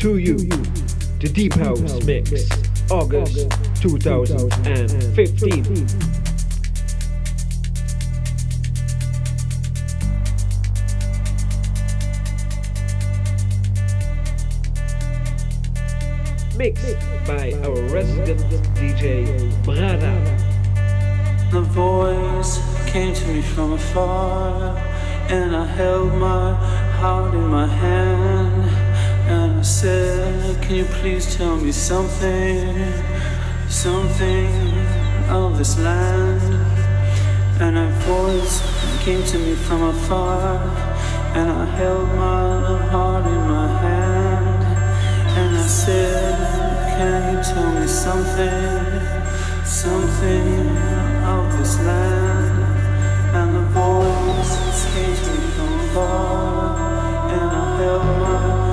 to you the Deep House Mix, August 2015. Mixed by our resident DJ Brada. The voice came to me from afar, and I held my heart in my hand. I said, Can you please tell me something, something of this land? And a voice came to me from afar, and I held my heart in my hand. And I said, Can you tell me something, something of this land? And the voice came to me from afar, and I held my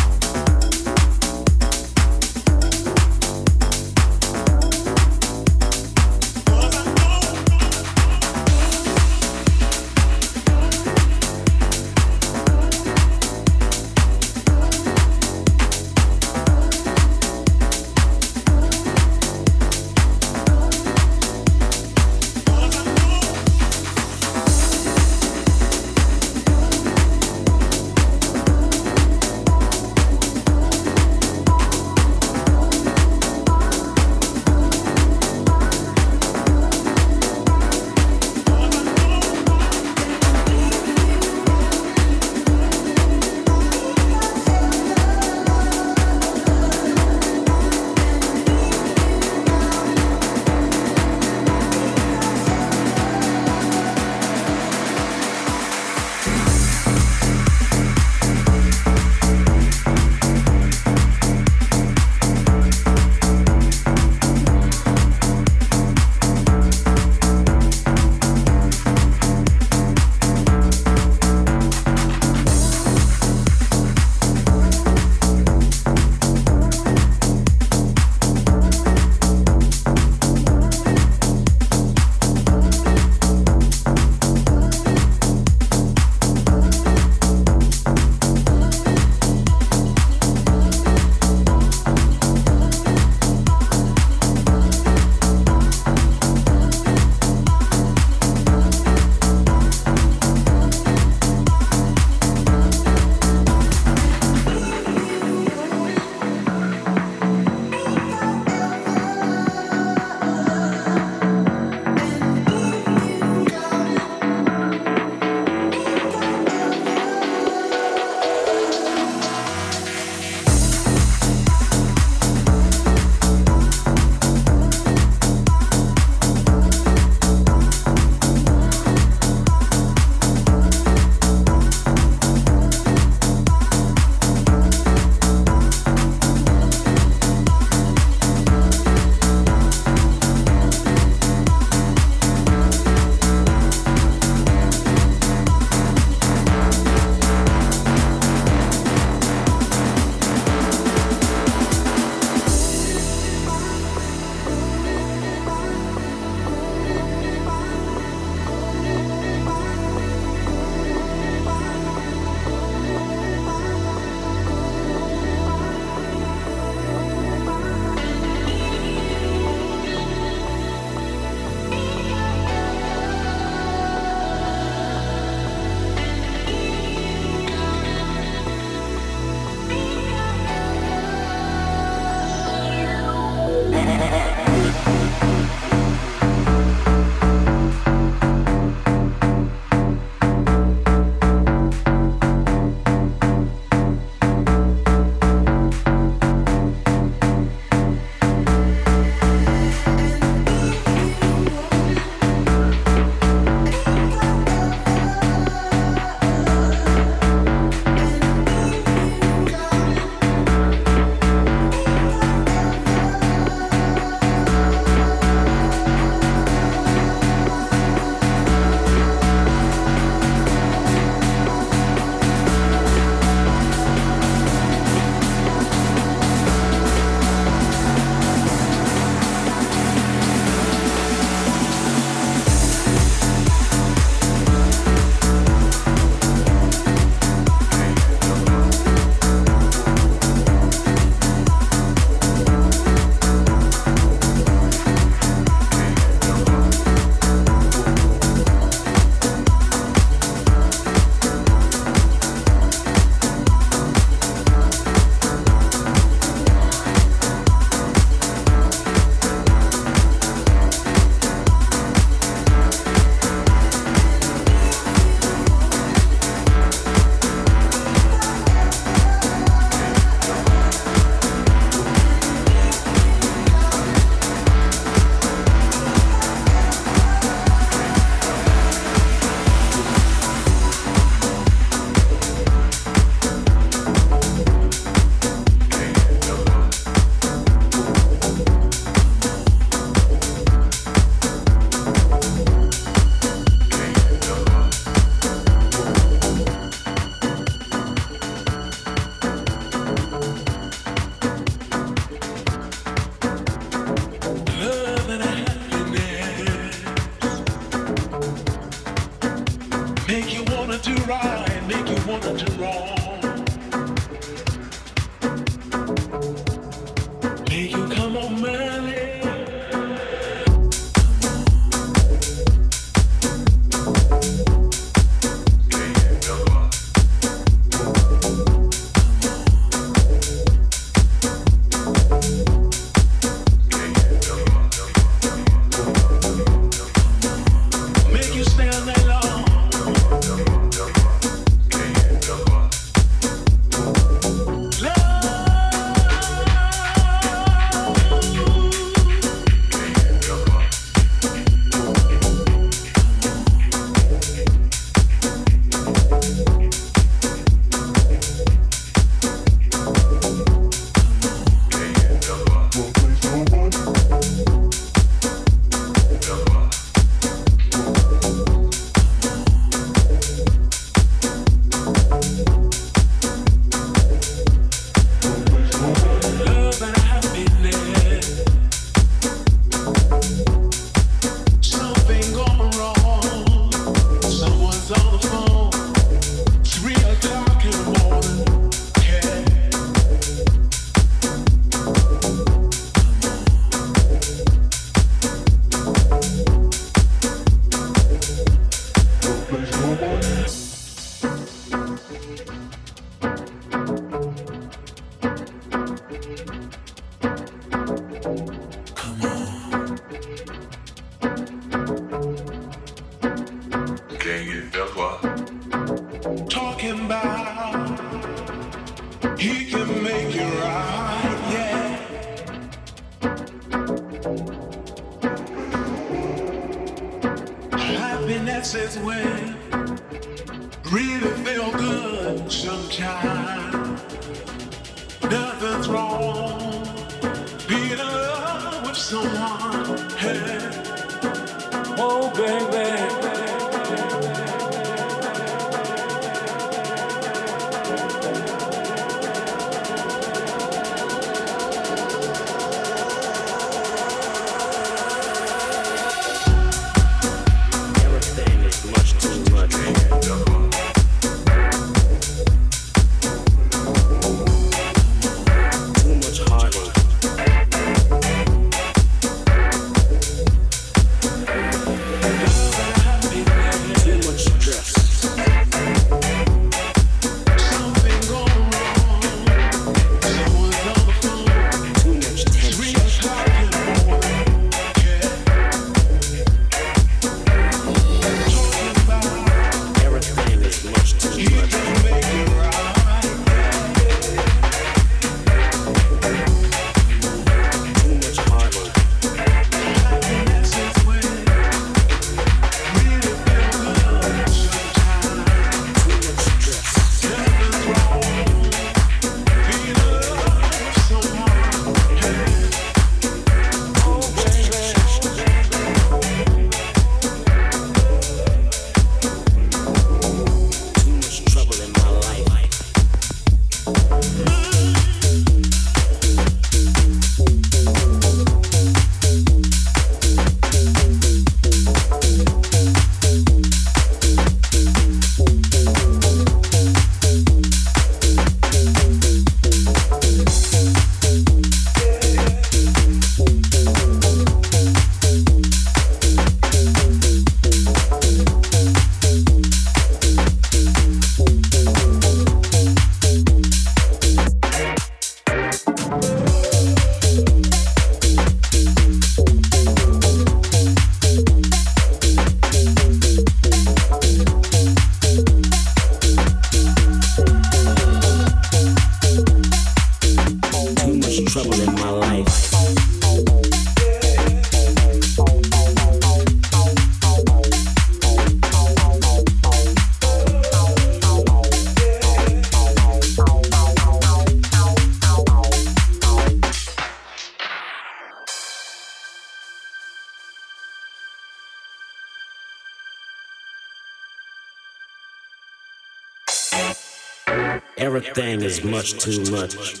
is much too much.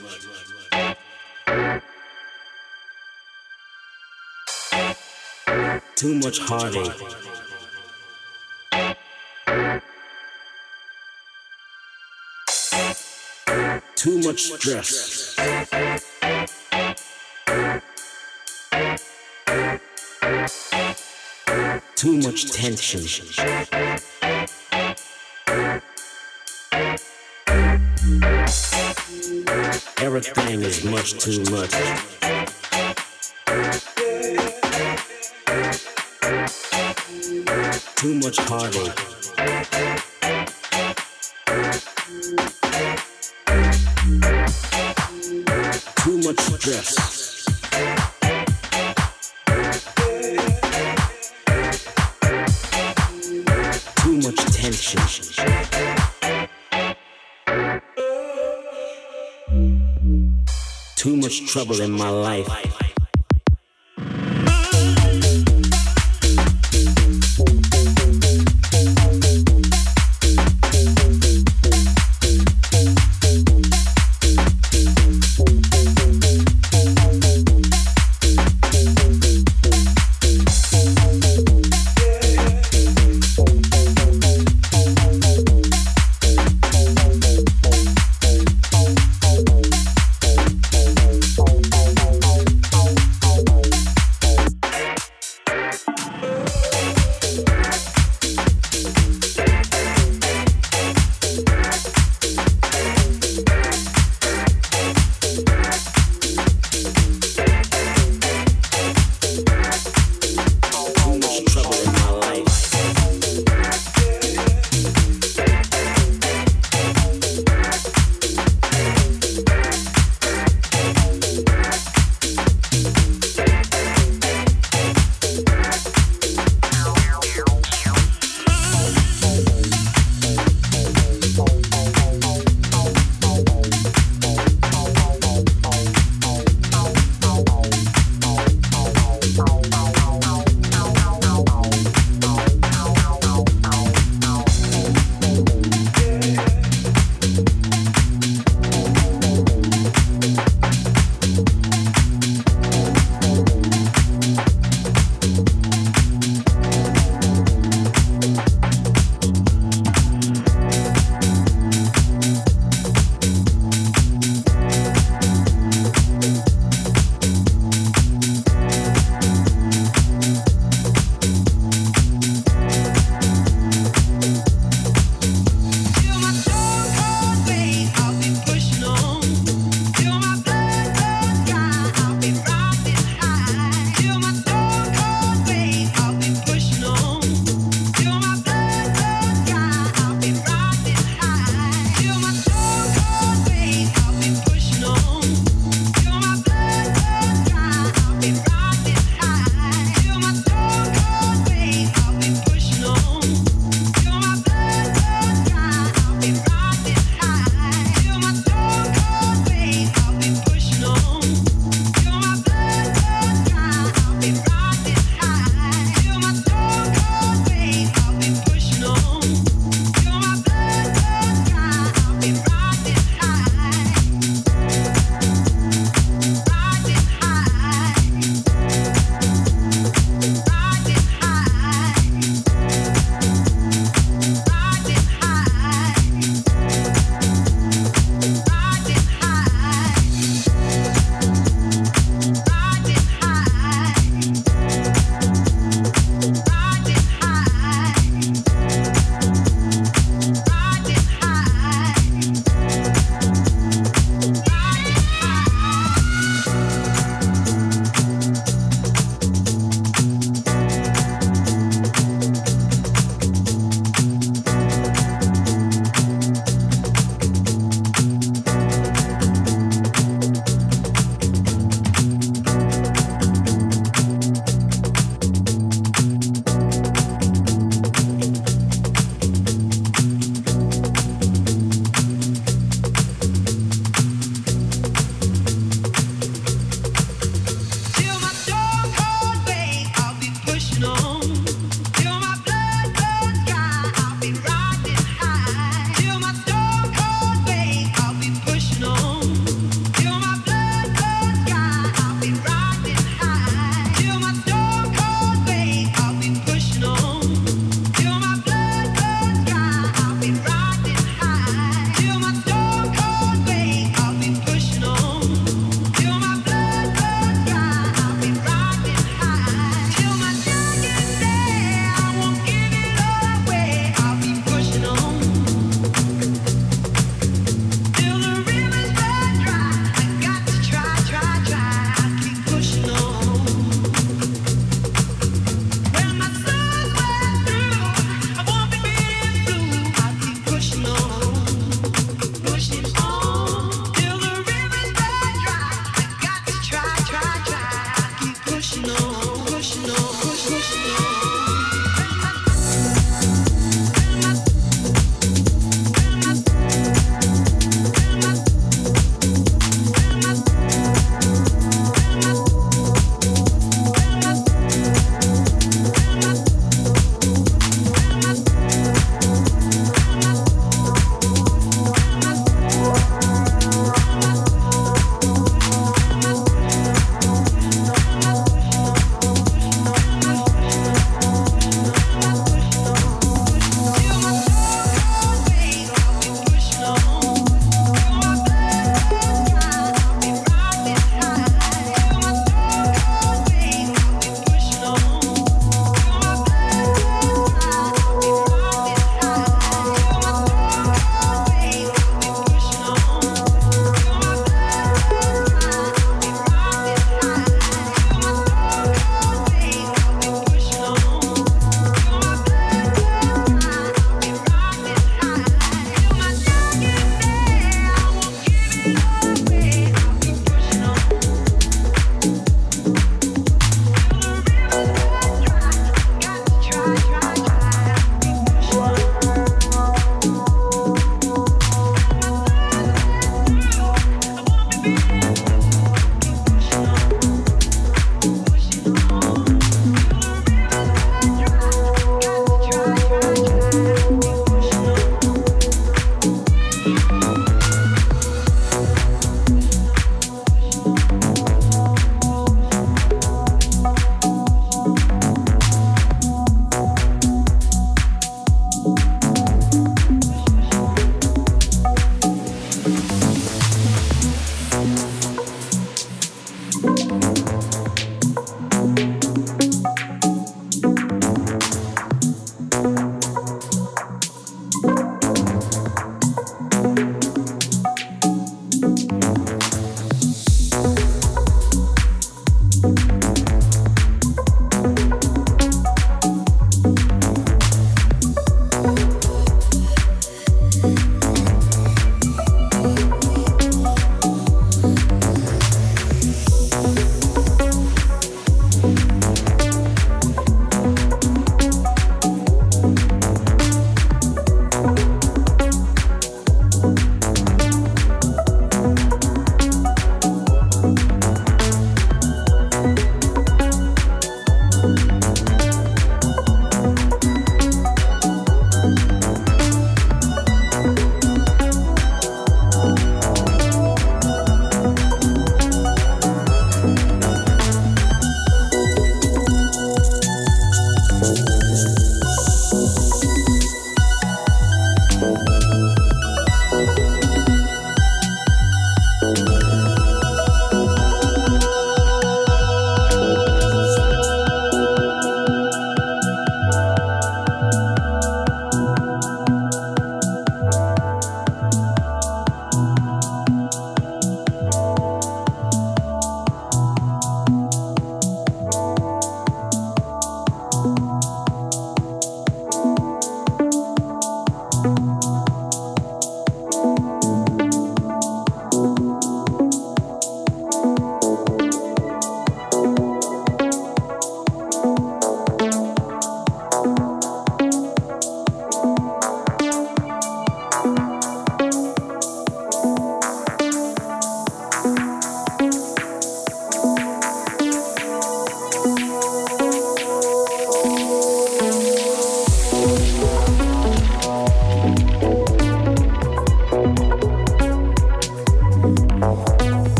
Too much heartache. Too much stress. Too much tension. Everything is much too much. Too much heartache. Too much stress. Trouble in my life.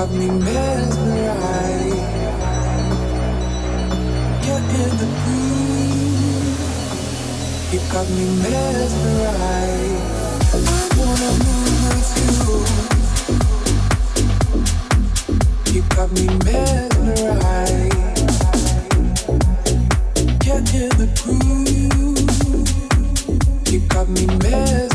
got me mesmerized. You're in the groove. You got me mesmerized. I wanna move with you. You got me mesmerized. You're in the groove. You got me mesmerized.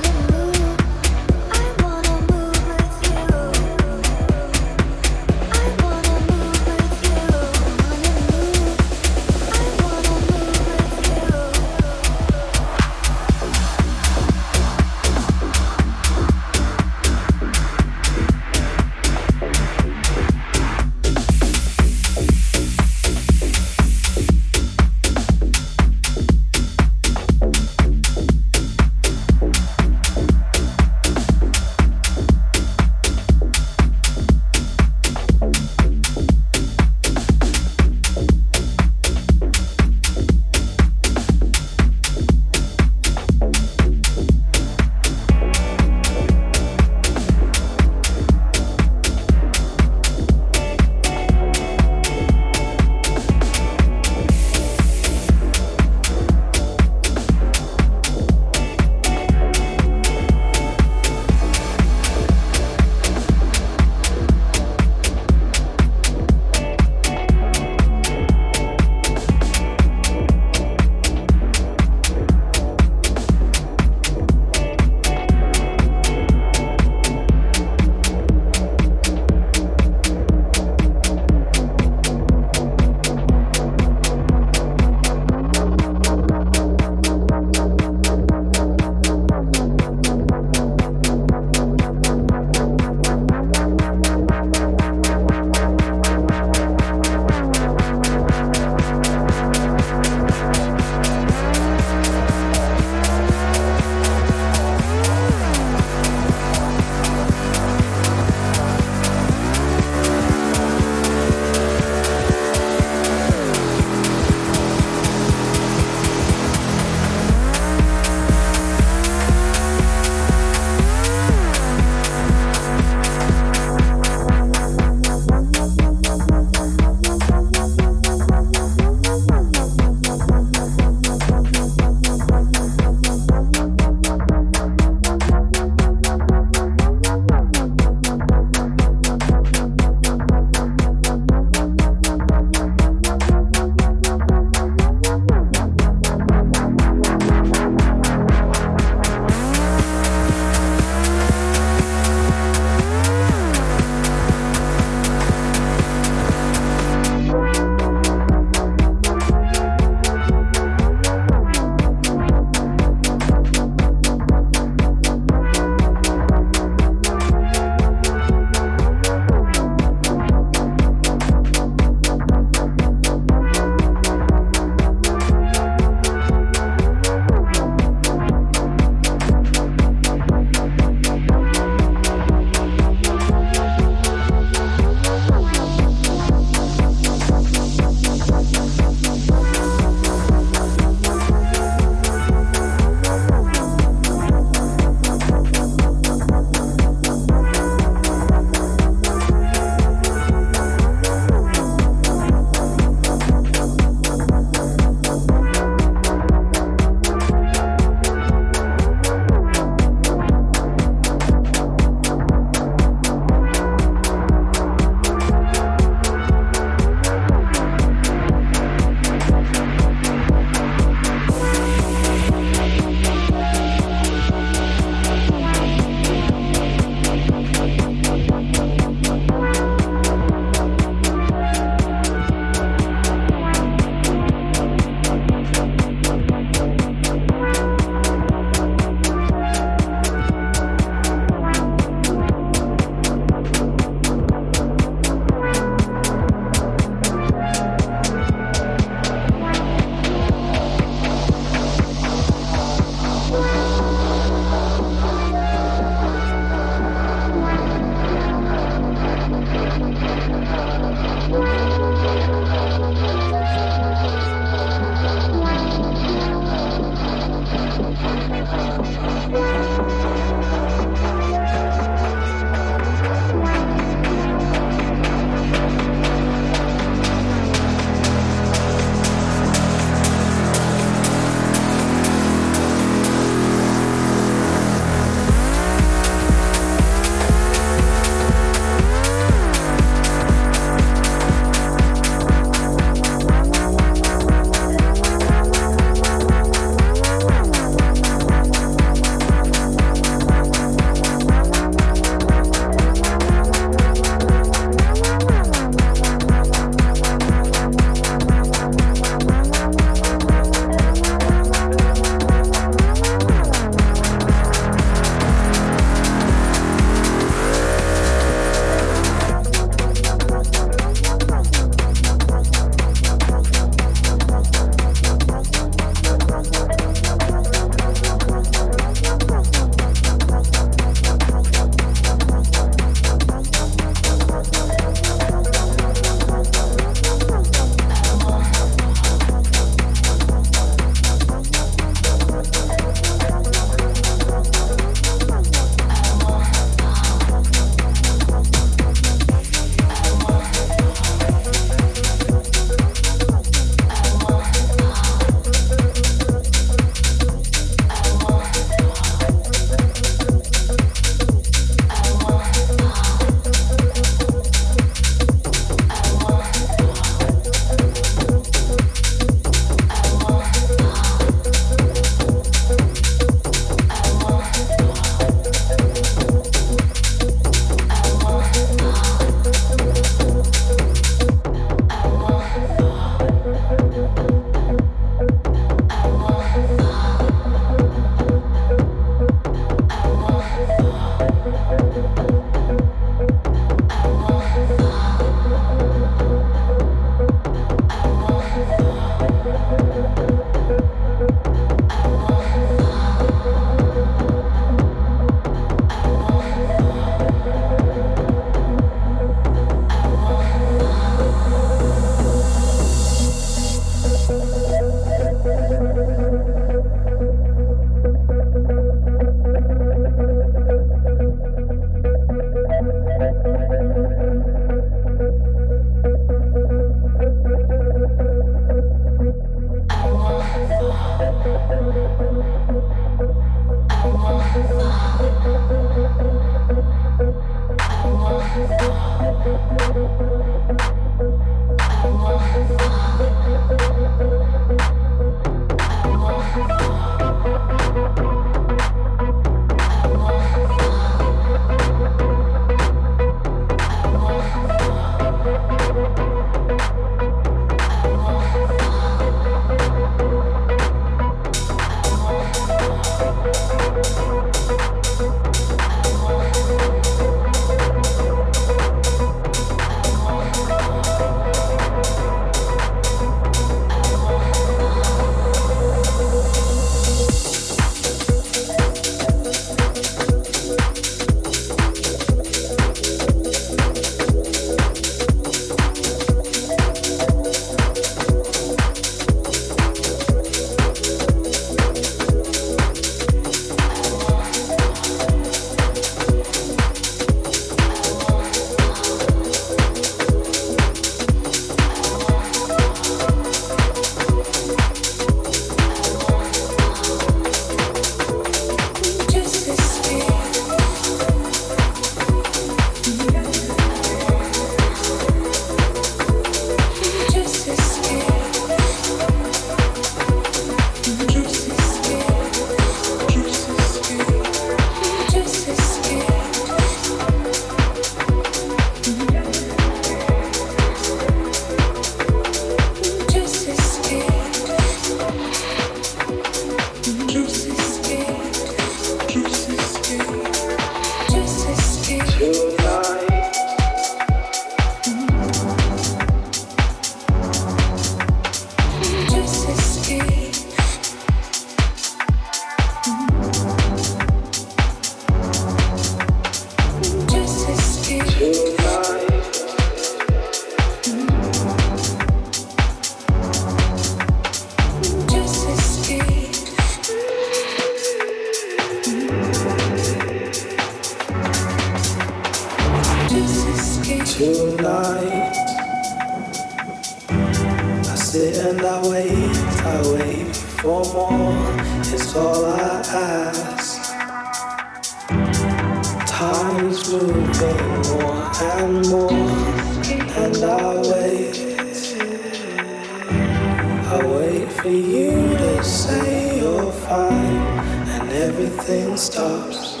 for you to say you're fine, and everything stops.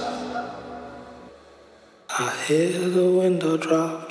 I hear the window drop.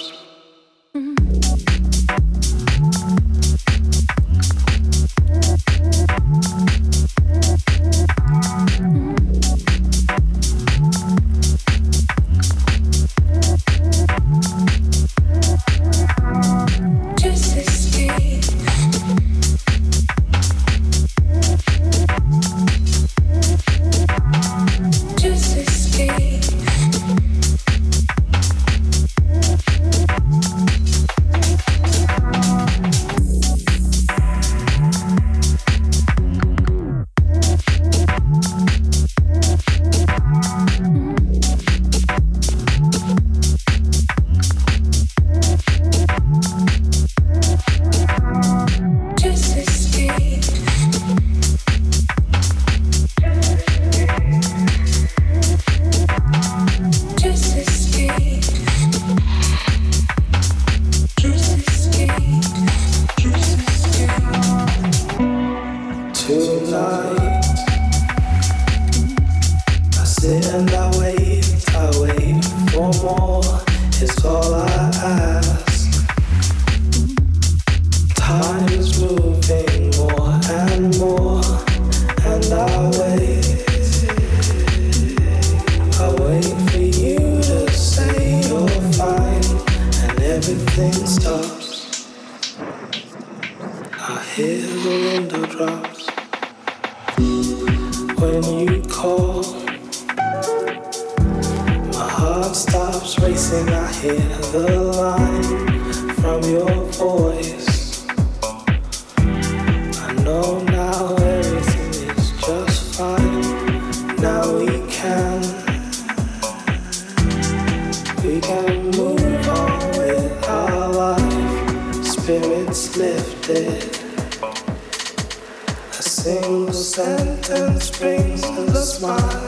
when you call. My heart stops racing, I hear the line from your voice. sentence brings a smile.